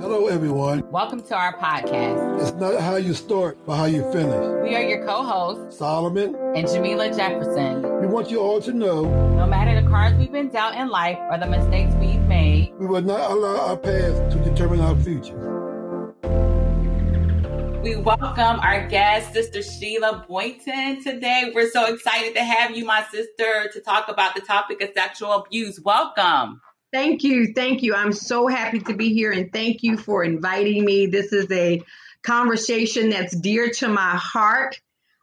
Hello, everyone. Welcome to our podcast. It's not how you start, but how you finish. We are your co hosts, Solomon and Jamila Jefferson. We want you all to know no matter the cards we've been dealt in life or the mistakes we've made, we will not allow our past to determine our future. We welcome our guest, Sister Sheila Boynton, today. We're so excited to have you, my sister, to talk about the topic of sexual abuse. Welcome. Thank you. Thank you. I'm so happy to be here and thank you for inviting me. This is a conversation that's dear to my heart.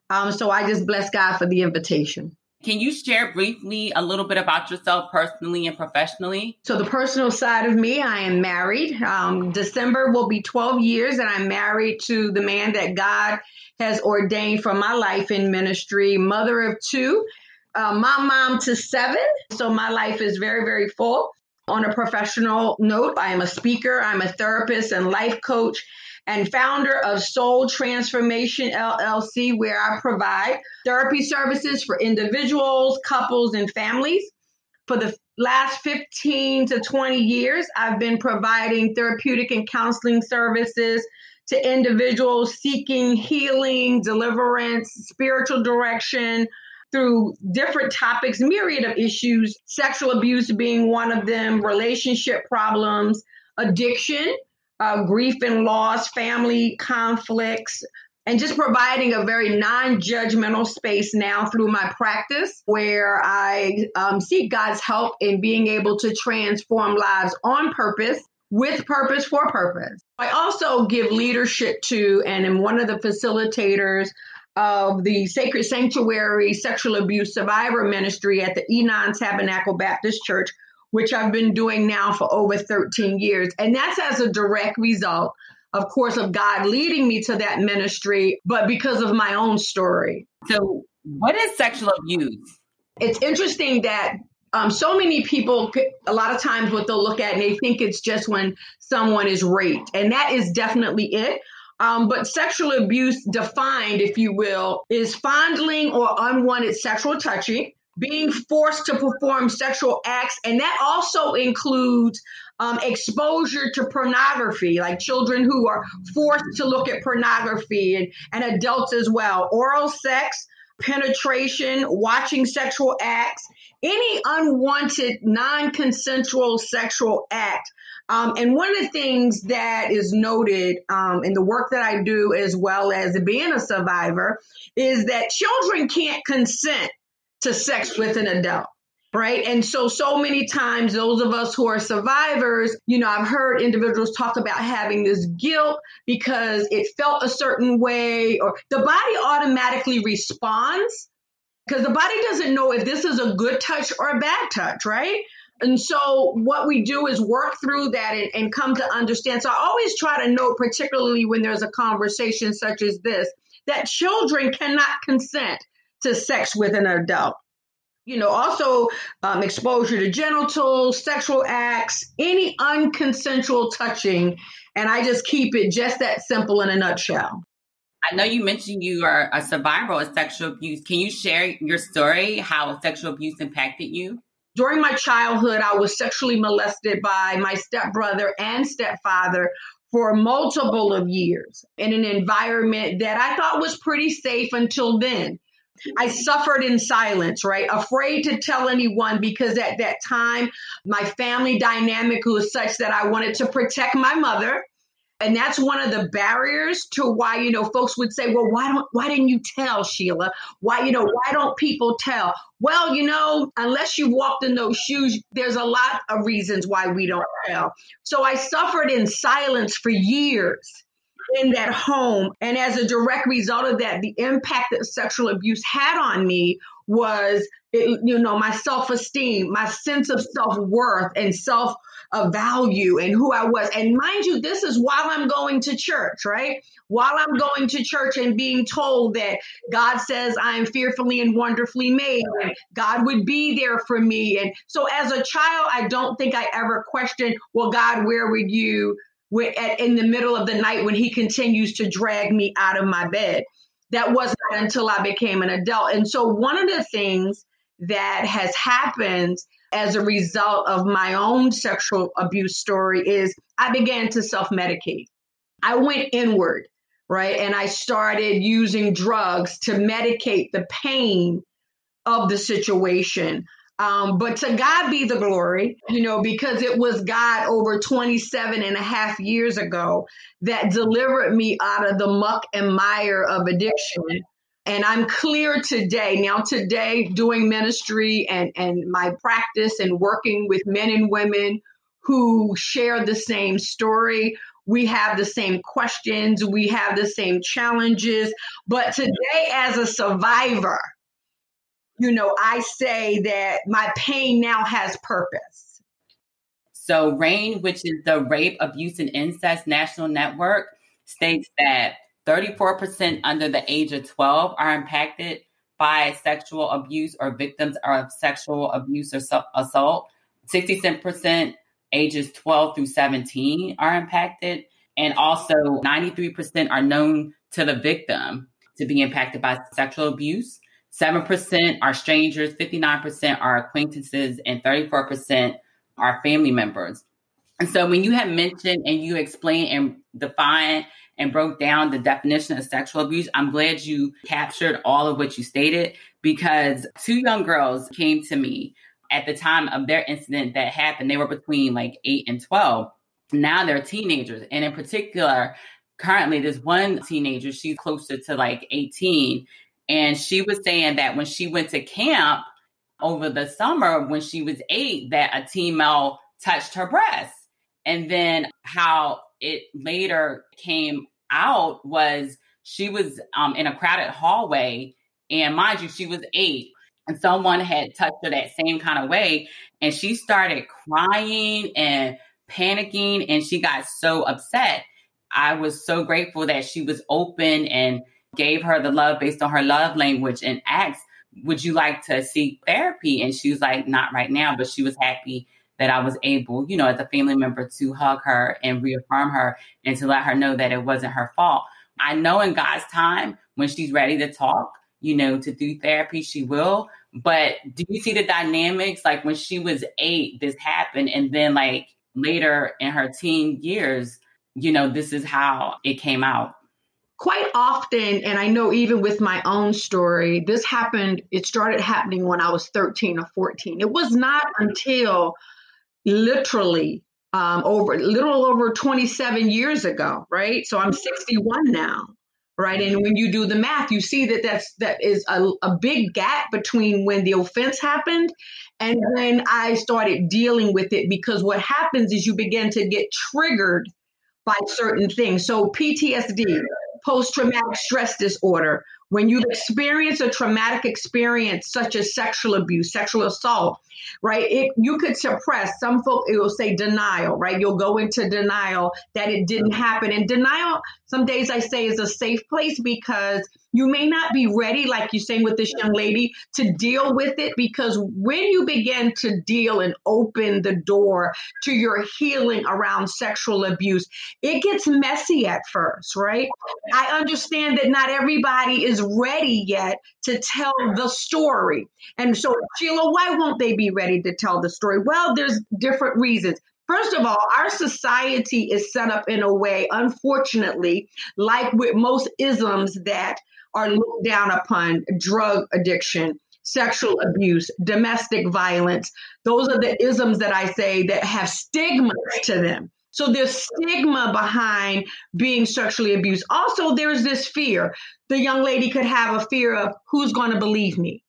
Um, so I just bless God for the invitation. Can you share briefly a little bit about yourself personally and professionally? So, the personal side of me, I am married. Um, December will be 12 years, and I'm married to the man that God has ordained for my life in ministry, mother of two, uh, my mom to seven. So, my life is very, very full. On a professional note, I am a speaker, I'm a therapist and life coach and founder of Soul Transformation LLC, where I provide therapy services for individuals, couples, and families. For the last 15 to 20 years, I've been providing therapeutic and counseling services to individuals seeking healing, deliverance, spiritual direction through different topics, myriad of issues, sexual abuse being one of them, relationship problems, addiction, uh, grief and loss, family conflicts, and just providing a very non-judgmental space now through my practice where i um, seek god's help in being able to transform lives on purpose with purpose for purpose. I also give leadership to and am one of the facilitators of the sacred sanctuary sexual abuse survivor ministry at the enon tabernacle baptist church which I've been doing now for over 13 years. And that's as a direct result, of course, of God leading me to that ministry, but because of my own story. So, what is sexual abuse? It's interesting that um, so many people, a lot of times, what they'll look at and they think it's just when someone is raped. And that is definitely it. Um, but sexual abuse, defined, if you will, is fondling or unwanted sexual touching being forced to perform sexual acts, and that also includes um, exposure to pornography, like children who are forced to look at pornography and, and adults as well. Oral sex, penetration, watching sexual acts, any unwanted, non consensual sexual act. Um, and one of the things that is noted um, in the work that I do, as well as being a survivor, is that children can't consent to sex with an adult. Right. And so, so many times, those of us who are survivors, you know, I've heard individuals talk about having this guilt because it felt a certain way, or the body automatically responds because the body doesn't know if this is a good touch or a bad touch, right? And so, what we do is work through that and, and come to understand. So, I always try to note, particularly when there's a conversation such as this, that children cannot consent to sex with an adult. You know, also um, exposure to genital, sexual acts, any unconsensual touching. And I just keep it just that simple in a nutshell. I know you mentioned you are a survivor of sexual abuse. Can you share your story, how sexual abuse impacted you? During my childhood, I was sexually molested by my stepbrother and stepfather for multiple of years in an environment that I thought was pretty safe until then. I suffered in silence, right? Afraid to tell anyone because at that time, my family dynamic was such that I wanted to protect my mother. And that's one of the barriers to why, you know, folks would say, well, why don't, why didn't you tell Sheila? Why, you know, why don't people tell? Well, you know, unless you walked in those shoes, there's a lot of reasons why we don't tell. So I suffered in silence for years in that home. And as a direct result of that, the impact that sexual abuse had on me was, it, you know, my self esteem, my sense of self worth and self value and who I was. And mind you, this is while I'm going to church, right? While I'm going to church and being told that God says I am fearfully and wonderfully made, and God would be there for me. And so as a child, I don't think I ever questioned, well, God, where would you in the middle of the night when he continues to drag me out of my bed. That wasn't until I became an adult. And so, one of the things that has happened as a result of my own sexual abuse story is I began to self medicate. I went inward, right? And I started using drugs to medicate the pain of the situation. Um, but to God be the glory, you know, because it was God over 27 and a half years ago that delivered me out of the muck and mire of addiction. And I'm clear today. Now, today, doing ministry and, and my practice and working with men and women who share the same story, we have the same questions, we have the same challenges. But today, as a survivor, you know, I say that my pain now has purpose. So, RAINN, which is the Rape, Abuse, and Incest National Network, states that 34% under the age of 12 are impacted by sexual abuse or victims of sexual abuse or assault. 67% ages 12 through 17 are impacted. And also, 93% are known to the victim to be impacted by sexual abuse. 7% are strangers, 59% are acquaintances, and 34% are family members. And so when you have mentioned and you explained and defined and broke down the definition of sexual abuse, I'm glad you captured all of what you stated because two young girls came to me at the time of their incident that happened. They were between like 8 and 12. Now they're teenagers. And in particular, currently, there's one teenager, she's closer to like 18, and she was saying that when she went to camp over the summer when she was eight, that a teen male touched her breast. And then how it later came out was she was um, in a crowded hallway. And mind you, she was eight. And someone had touched her that same kind of way. And she started crying and panicking. And she got so upset. I was so grateful that she was open and gave her the love based on her love language and asked, Would you like to seek therapy? And she was like, Not right now, but she was happy that I was able, you know, as a family member to hug her and reaffirm her and to let her know that it wasn't her fault. I know in God's time, when she's ready to talk, you know, to do therapy, she will. But do you see the dynamics? Like when she was eight, this happened. And then, like, later in her teen years, you know, this is how it came out quite often, and I know even with my own story, this happened, it started happening when I was 13 or 14. It was not until literally um, over little over 27 years ago, right? So I'm 61 now, right? And when you do the math, you see that that's that is a, a big gap between when the offense happened and when I started dealing with it. Because what happens is you begin to get triggered by certain things. So PTSD, post traumatic stress disorder, when you experience a traumatic experience such as sexual abuse, sexual assault, right? It, you could suppress. Some folk it will say denial, right? You'll go into denial that it didn't happen. And denial, some days I say, is a safe place because you may not be ready, like you're saying with this young lady, to deal with it. Because when you begin to deal and open the door to your healing around sexual abuse, it gets messy at first, right? I understand that not everybody is ready yet to tell the story. And so, Sheila, why won't they be ready to tell the story? Well, there's different reasons. First of all, our society is set up in a way, unfortunately, like with most isms that are looked down upon drug addiction, sexual abuse, domestic violence. Those are the isms that I say that have stigmas to them. So there's stigma behind being sexually abused. Also, there's this fear. The young lady could have a fear of who's going to believe me?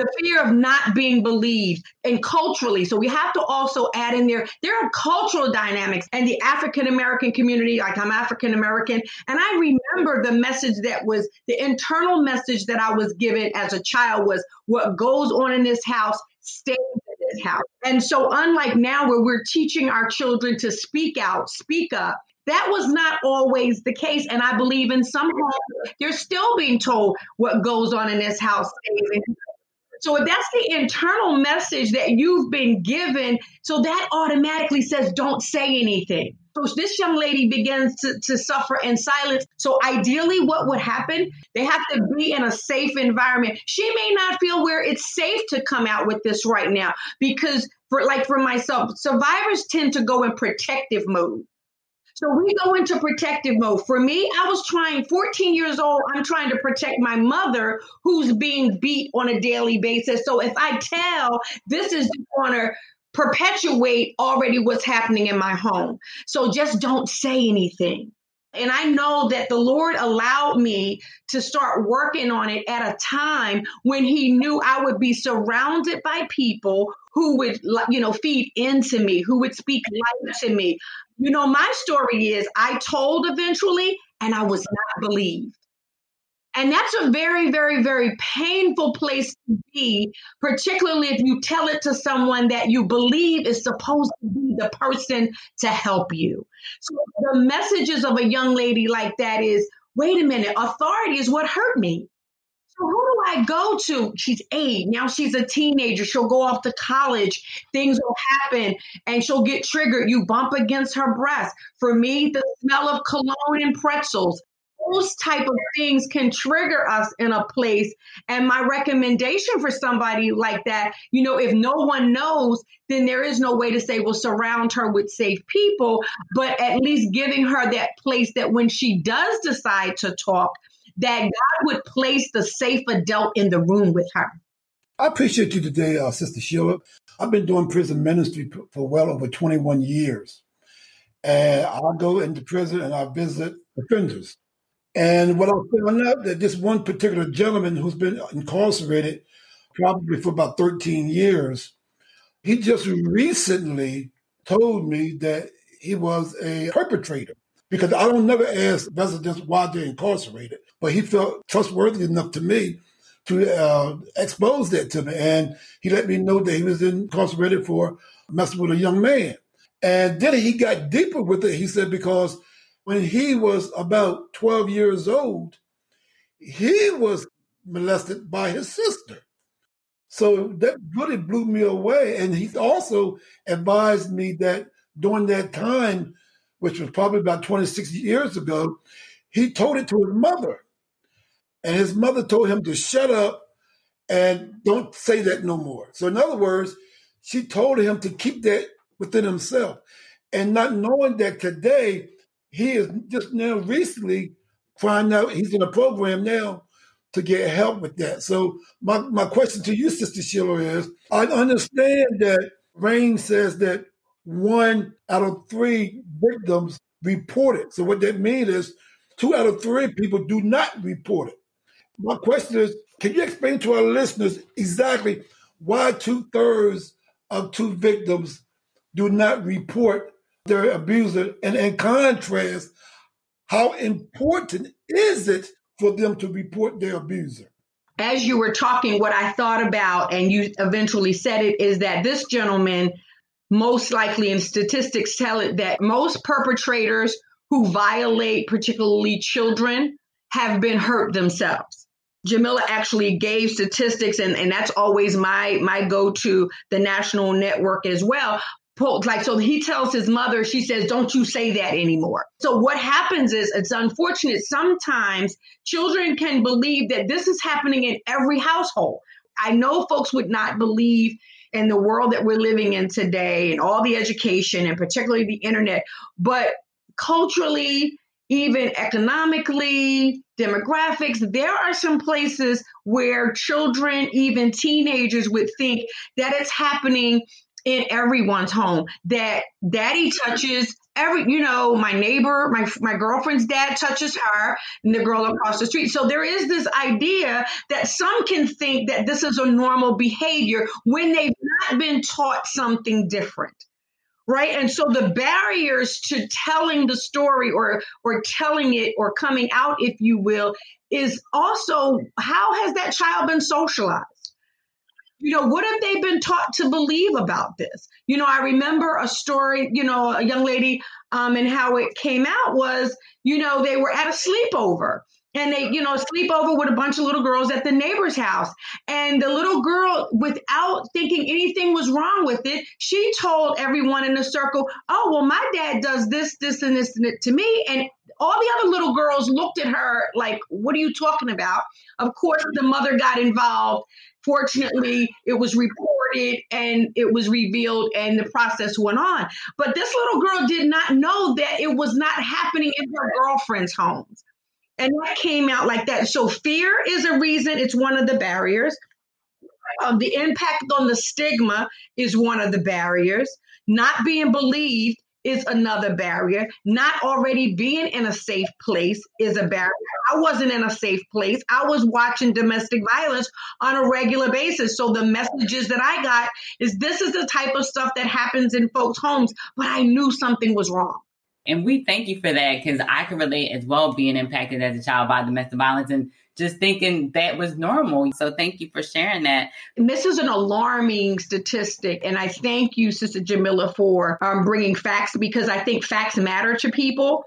The fear of not being believed and culturally. So we have to also add in there, there are cultural dynamics and the African American community, like I'm African American. And I remember the message that was the internal message that I was given as a child was what goes on in this house stays in this house. And so, unlike now, where we're teaching our children to speak out, speak up, that was not always the case. And I believe in some homes, they're still being told what goes on in this house So if that's the internal message that you've been given, so that automatically says don't say anything. So this young lady begins to, to suffer in silence. So ideally, what would happen? They have to be in a safe environment. She may not feel where it's safe to come out with this right now because for like for myself, survivors tend to go in protective mode. So we go into protective mode. For me, I was trying 14 years old, I'm trying to protect my mother who's being beat on a daily basis. So if I tell this is going to perpetuate already what's happening in my home. So just don't say anything. And I know that the Lord allowed me to start working on it at a time when He knew I would be surrounded by people who would, you know, feed into me, who would speak life to me. You know, my story is I told eventually and I was not believed. And that's a very, very, very painful place to be, particularly if you tell it to someone that you believe is supposed to be the person to help you. So the messages of a young lady like that is wait a minute, authority is what hurt me. So who do I go to? She's eight. Now she's a teenager. She'll go off to college. Things will happen and she'll get triggered. You bump against her breast. For me, the smell of cologne and pretzels those type of things can trigger us in a place and my recommendation for somebody like that you know if no one knows then there is no way to say well surround her with safe people but at least giving her that place that when she does decide to talk that god would place the safe adult in the room with her I appreciate you today, uh, Sister Sheila. I've been doing prison ministry for well over 21 years. And I go into prison and I visit offenders. And what I found out that this one particular gentleman who's been incarcerated probably for about 13 years, he just recently told me that he was a perpetrator. Because I don't never ask residents why they're incarcerated, but he felt trustworthy enough to me to uh, expose that to me. And he let me know that he was incarcerated for messing with a young man. And then he got deeper with it. He said, because when he was about 12 years old, he was molested by his sister. So that really blew me away. And he also advised me that during that time, which was probably about 26 years ago, he told it to his mother. And his mother told him to shut up and don't say that no more. So, in other words, she told him to keep that within himself. And not knowing that today, he is just now recently finding out he's in a program now to get help with that. So my, my question to you, Sister Sheila, is I understand that RAINN says that one out of three victims report it. So what that means is two out of three people do not report it. My question is, can you explain to our listeners exactly why two thirds of two victims do not report their abuser. And in contrast, how important is it for them to report their abuser? As you were talking, what I thought about, and you eventually said it, is that this gentleman, most likely, and statistics tell it that most perpetrators who violate, particularly children, have been hurt themselves. Jamila actually gave statistics, and, and that's always my my go to the national network as well. Like so he tells his mother she says don't you say that anymore. So what happens is it's unfortunate sometimes children can believe that this is happening in every household. I know folks would not believe in the world that we're living in today and all the education and particularly the internet but culturally even economically demographics. There are some places where children even teenagers would think that it's happening in everyone's home that daddy touches every you know my neighbor my my girlfriend's dad touches her and the girl across the street. So there is this idea that some can think that this is a normal behavior when they've not been taught something different right and so the barriers to telling the story or or telling it or coming out if you will is also how has that child been socialized you know, what have they been taught to believe about this? You know, I remember a story, you know, a young lady, um, and how it came out was, you know, they were at a sleepover and they, you know, sleep over with a bunch of little girls at the neighbor's house. And the little girl, without thinking anything was wrong with it, she told everyone in the circle, "Oh, well, my dad does this, this, and this, and it to me." And all the other little girls looked at her like, "What are you talking about?" Of course, the mother got involved. Fortunately, it was reported and it was revealed, and the process went on. But this little girl did not know that it was not happening in her girlfriend's homes. And that came out like that. So fear is a reason, it's one of the barriers. Um, the impact on the stigma is one of the barriers. Not being believed is another barrier. Not already being in a safe place is a barrier. I wasn't in a safe place. I was watching domestic violence on a regular basis. So the messages that I got is this is the type of stuff that happens in folks' homes, but I knew something was wrong. And we thank you for that because I can relate as well being impacted as a child by domestic violence and just thinking that was normal. So thank you for sharing that. And this is an alarming statistic. And I thank you, Sister Jamila, for um, bringing facts because I think facts matter to people.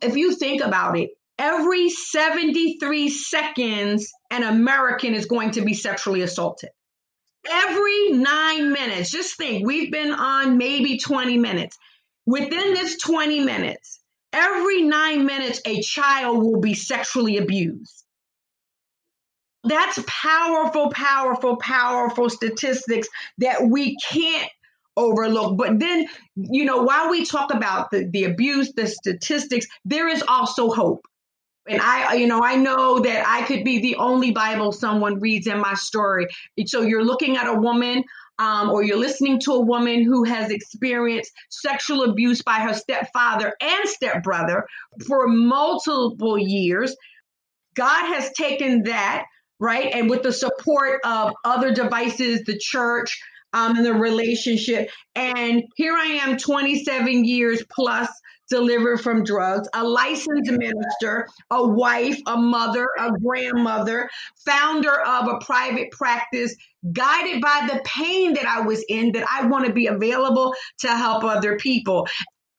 If you think about it, every 73 seconds, an American is going to be sexually assaulted. Every nine minutes, just think, we've been on maybe 20 minutes. Within this 20 minutes, every nine minutes, a child will be sexually abused. That's powerful, powerful, powerful statistics that we can't overlook. But then, you know, while we talk about the, the abuse, the statistics, there is also hope. And I, you know, I know that I could be the only Bible someone reads in my story. So you're looking at a woman um, or you're listening to a woman who has experienced sexual abuse by her stepfather and stepbrother for multiple years, God has taken that, right? And with the support of other devices, the church, um, and the relationship. And here I am, 27 years plus delivered from drugs, a licensed minister, a wife, a mother, a grandmother, founder of a private practice, guided by the pain that I was in, that I want to be available to help other people.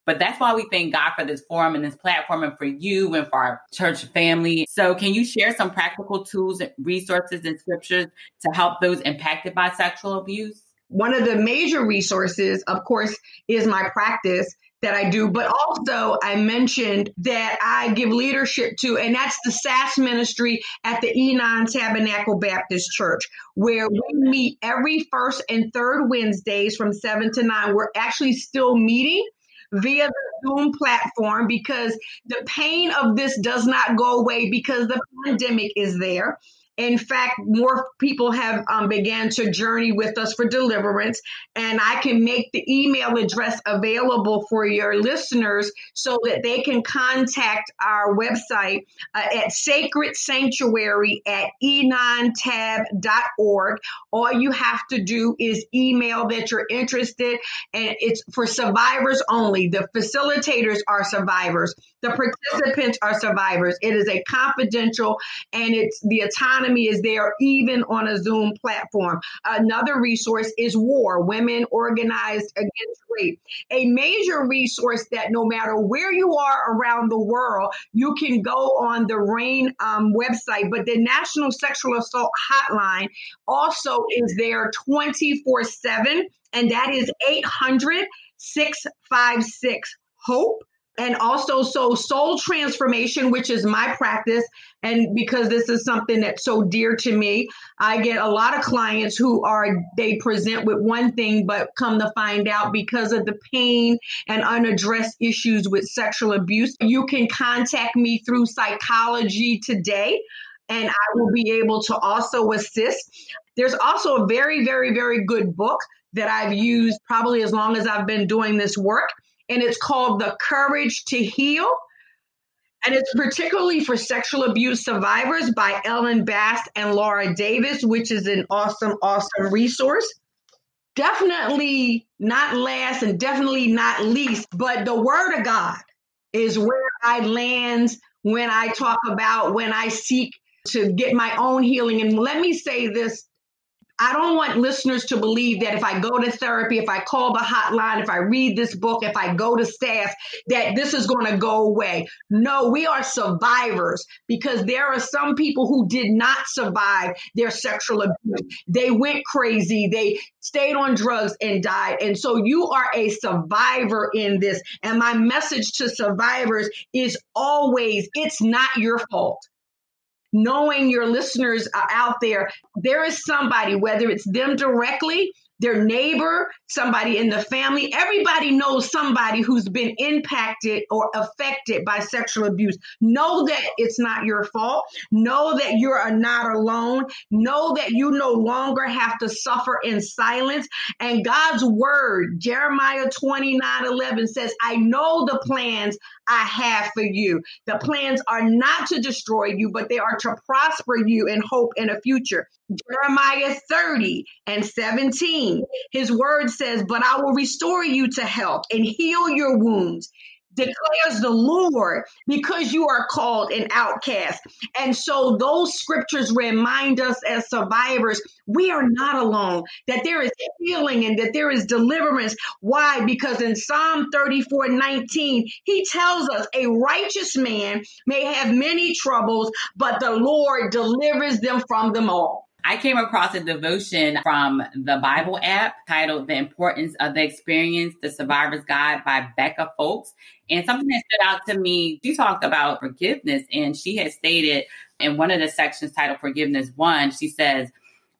But that's why we thank God for this forum and this platform and for you and for our church family. So, can you share some practical tools, and resources, and scriptures to help those impacted by sexual abuse? One of the major resources, of course, is my practice that I do, but also I mentioned that I give leadership to, and that's the SAS ministry at the Enon Tabernacle Baptist Church, where we meet every first and third Wednesdays from seven to nine. We're actually still meeting via the Zoom platform because the pain of this does not go away because the pandemic is there. In fact, more people have um, began to journey with us for deliverance, and I can make the email address available for your listeners so that they can contact our website uh, at Sacred Sanctuary at enontab.org. All you have to do is email that you're interested, and it's for survivors only. The facilitators are survivors. The participants are survivors. It is a confidential, and it's the autonomy is there even on a Zoom platform. Another resource is WAR, Women Organized Against Rape, a major resource that no matter where you are around the world, you can go on the RAINN um, website. But the National Sexual Assault Hotline also is there 24 7, and that is 800 656 HOPE and also so soul transformation which is my practice and because this is something that's so dear to me i get a lot of clients who are they present with one thing but come to find out because of the pain and unaddressed issues with sexual abuse you can contact me through psychology today and i will be able to also assist. There's also a very very very good book that i've used probably as long as i've been doing this work and it's called The Courage to Heal. And it's particularly for sexual abuse survivors by Ellen Bass and Laura Davis, which is an awesome, awesome resource. Definitely not last and definitely not least, but the Word of God is where I land when I talk about when I seek to get my own healing. And let me say this I don't want listeners to believe that if I go to therapy, if I call the hotline, if I read this book, if I go to staff, that this is going to go away. No, we are survivors because there are some people who did not survive their sexual abuse. They went crazy, they stayed on drugs and died. And so you are a survivor in this. And my message to survivors is always it's not your fault knowing your listeners are out there, there is somebody, whether it's them directly their neighbor, somebody in the family. Everybody knows somebody who's been impacted or affected by sexual abuse. Know that it's not your fault. Know that you are not alone. Know that you no longer have to suffer in silence. And God's word, Jeremiah 29 11 says, I know the plans I have for you. The plans are not to destroy you, but they are to prosper you and hope in a future. Jeremiah 30 and 17, his word says, But I will restore you to health and heal your wounds declares the Lord, because you are called an outcast. And so those scriptures remind us as survivors, we are not alone, that there is healing and that there is deliverance. Why? Because in Psalm 34 19, he tells us a righteous man may have many troubles, but the Lord delivers them from them all. I came across a devotion from the Bible app titled The Importance of the Experience, The Survivor's Guide by Becca Folks. And something that stood out to me, she talked about forgiveness, and she had stated in one of the sections titled Forgiveness One, she says,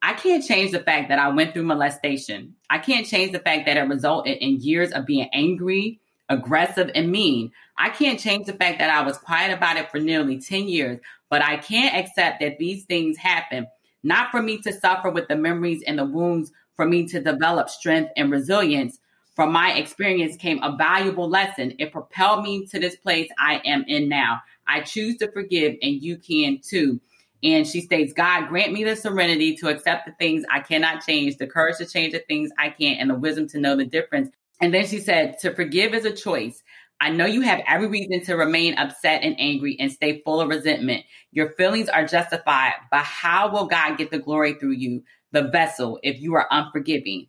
I can't change the fact that I went through molestation. I can't change the fact that it resulted in years of being angry, aggressive, and mean. I can't change the fact that I was quiet about it for nearly 10 years, but I can't accept that these things happen not for me to suffer with the memories and the wounds, for me to develop strength and resilience. From my experience came a valuable lesson. It propelled me to this place I am in now. I choose to forgive, and you can too. And she states, God, grant me the serenity to accept the things I cannot change, the courage to change the things I can't, and the wisdom to know the difference. And then she said, to forgive is a choice. I know you have every reason to remain upset and angry and stay full of resentment. Your feelings are justified, but how will God get the glory through you, the vessel, if you are unforgiving?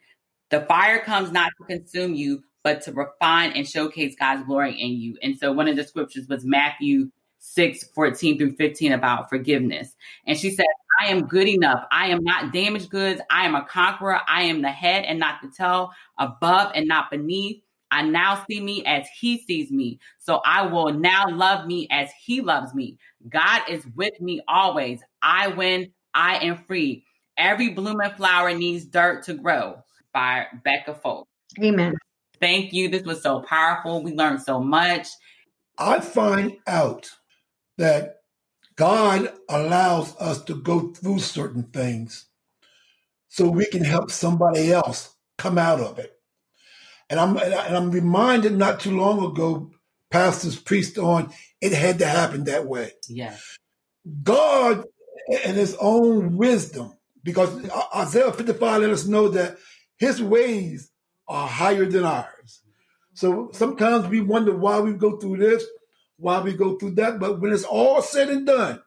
The fire comes not to consume you, but to refine and showcase God's glory in you. And so one of the scriptures was Matthew 6, 14 through 15 about forgiveness. And she said, I am good enough. I am not damaged goods. I am a conqueror. I am the head and not the tail, above and not beneath. I now see me as he sees me. So I will now love me as he loves me. God is with me always. I win. I am free. Every blooming flower needs dirt to grow by Becca Folk. Amen. Thank you. This was so powerful. We learned so much. I find out that God allows us to go through certain things so we can help somebody else come out of it. And I'm and I'm reminded not too long ago, pastors preached on it had to happen that way. Yes. God and his own wisdom, because Isaiah 55 let us know that his ways are higher than ours. So sometimes we wonder why we go through this, why we go through that. But when it's all said and done,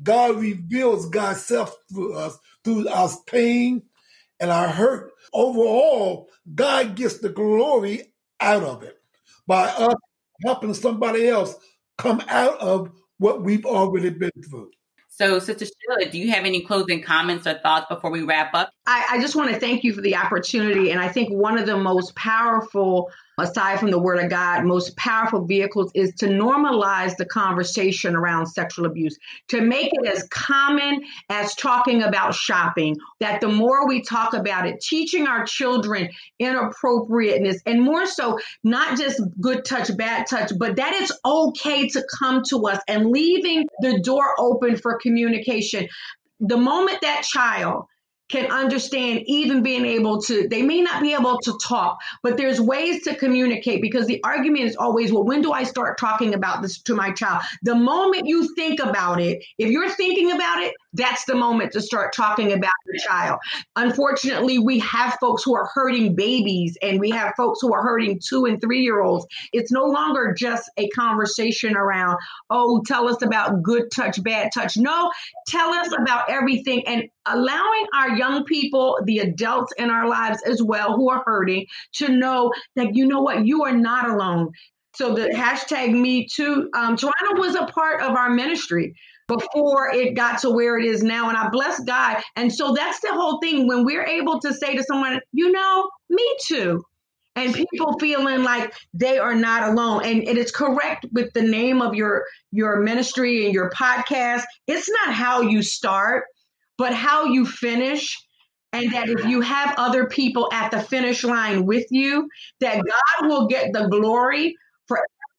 God reveals God's self through us, through our pain and our hurt overall, God gets the glory out of it by us helping somebody else come out of what we've already been through. So, Sister Sheila, do you have any closing comments or thoughts before we wrap up? I, I just want to thank you for the opportunity. And I think one of the most powerful aside from the word of God, most powerful vehicles is to normalize the conversation around sexual abuse, to make it as common as talking about shopping, that the more we talk about it, teaching our children inappropriateness, and more so, not just good touch, bad touch, but that it's okay to come to us and leaving the door open for communication. The moment that child can understand even being able to they may not be able to talk but there's ways to communicate because the argument is always well when do i start talking about this to my child? The moment you think about it if you're thinking about it that's the moment to start talking about your child. Unfortunately, we have folks who are hurting babies and we have folks who are hurting two and three year olds. It's no longer just a conversation around, oh, tell us about good touch, bad touch. No, tell us about everything and allowing our young people, the adults in our lives as well who are hurting, to know that you know what, you are not alone. So the hashtag Me Too, um, Tarana was a part of our ministry before it got to where it is now. And I bless God. And so that's the whole thing. When we're able to say to someone, you know, me too. And people feeling like they are not alone. And it is correct with the name of your your ministry and your podcast. It's not how you start, but how you finish and that if you have other people at the finish line with you, that God will get the glory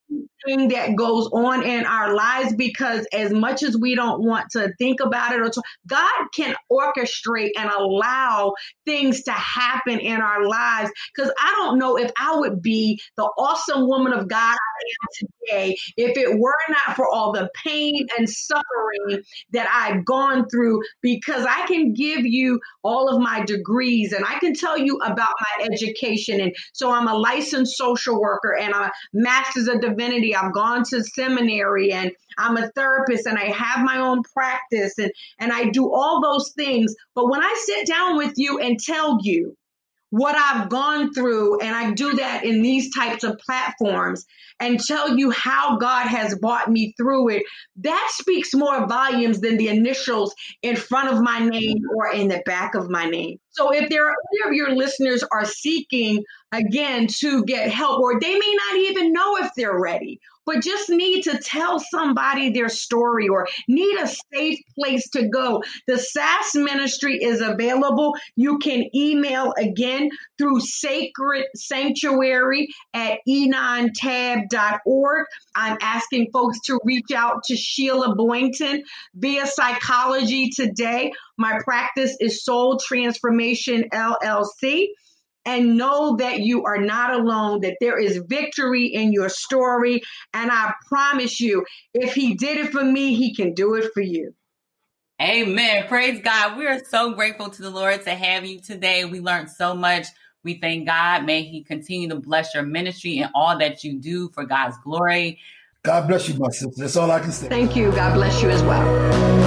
everything that goes on in our lives because as much as we don't want to think about it or God can orchestrate and allow things to happen in our lives. Because I don't know if I would be the awesome woman of God I am today if it were not for all the pain and suffering that I've gone through because I can give you all of my degrees and I can tell you about my education. And so I'm a licensed social worker and a master's of divinity I've gone to seminary and I'm a therapist and I have my own practice and, and I do all those things. But when I sit down with you and tell you what I've gone through, and I do that in these types of platforms and tell you how God has brought me through it, that speaks more volumes than the initials in front of my name or in the back of my name. So if there are any of your listeners are seeking again to get help, or they may not even know if they're ready, but just need to tell somebody their story or need a safe place to go. The SAS ministry is available. You can email again through Sacred Sanctuary at enontab.org. I'm asking folks to reach out to Sheila Boynton via Psychology Today. My practice is Soul Transformation LLC and know that you are not alone, that there is victory in your story. And I promise you, if He did it for me, He can do it for you. Amen. Praise God. We are so grateful to the Lord to have you today. We learned so much. We thank God. May He continue to bless your ministry and all that you do for God's glory. God bless you, my sister. That's all I can say. Thank you. God bless you as well.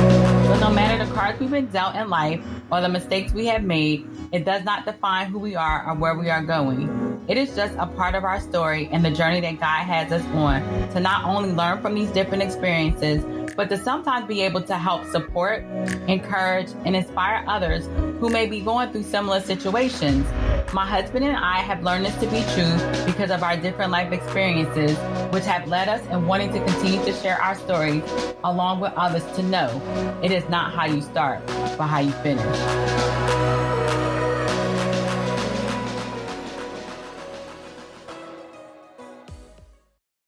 No matter the cards we've been dealt in life or the mistakes we have made, it does not define who we are or where we are going. It is just a part of our story and the journey that God has us on to not only learn from these different experiences, but to sometimes be able to help support, encourage, and inspire others who may be going through similar situations. My husband and I have learned this to be true because of our different life experiences, which have led us in wanting to continue to share our stories along with others to know it is not how you start, but how you finish.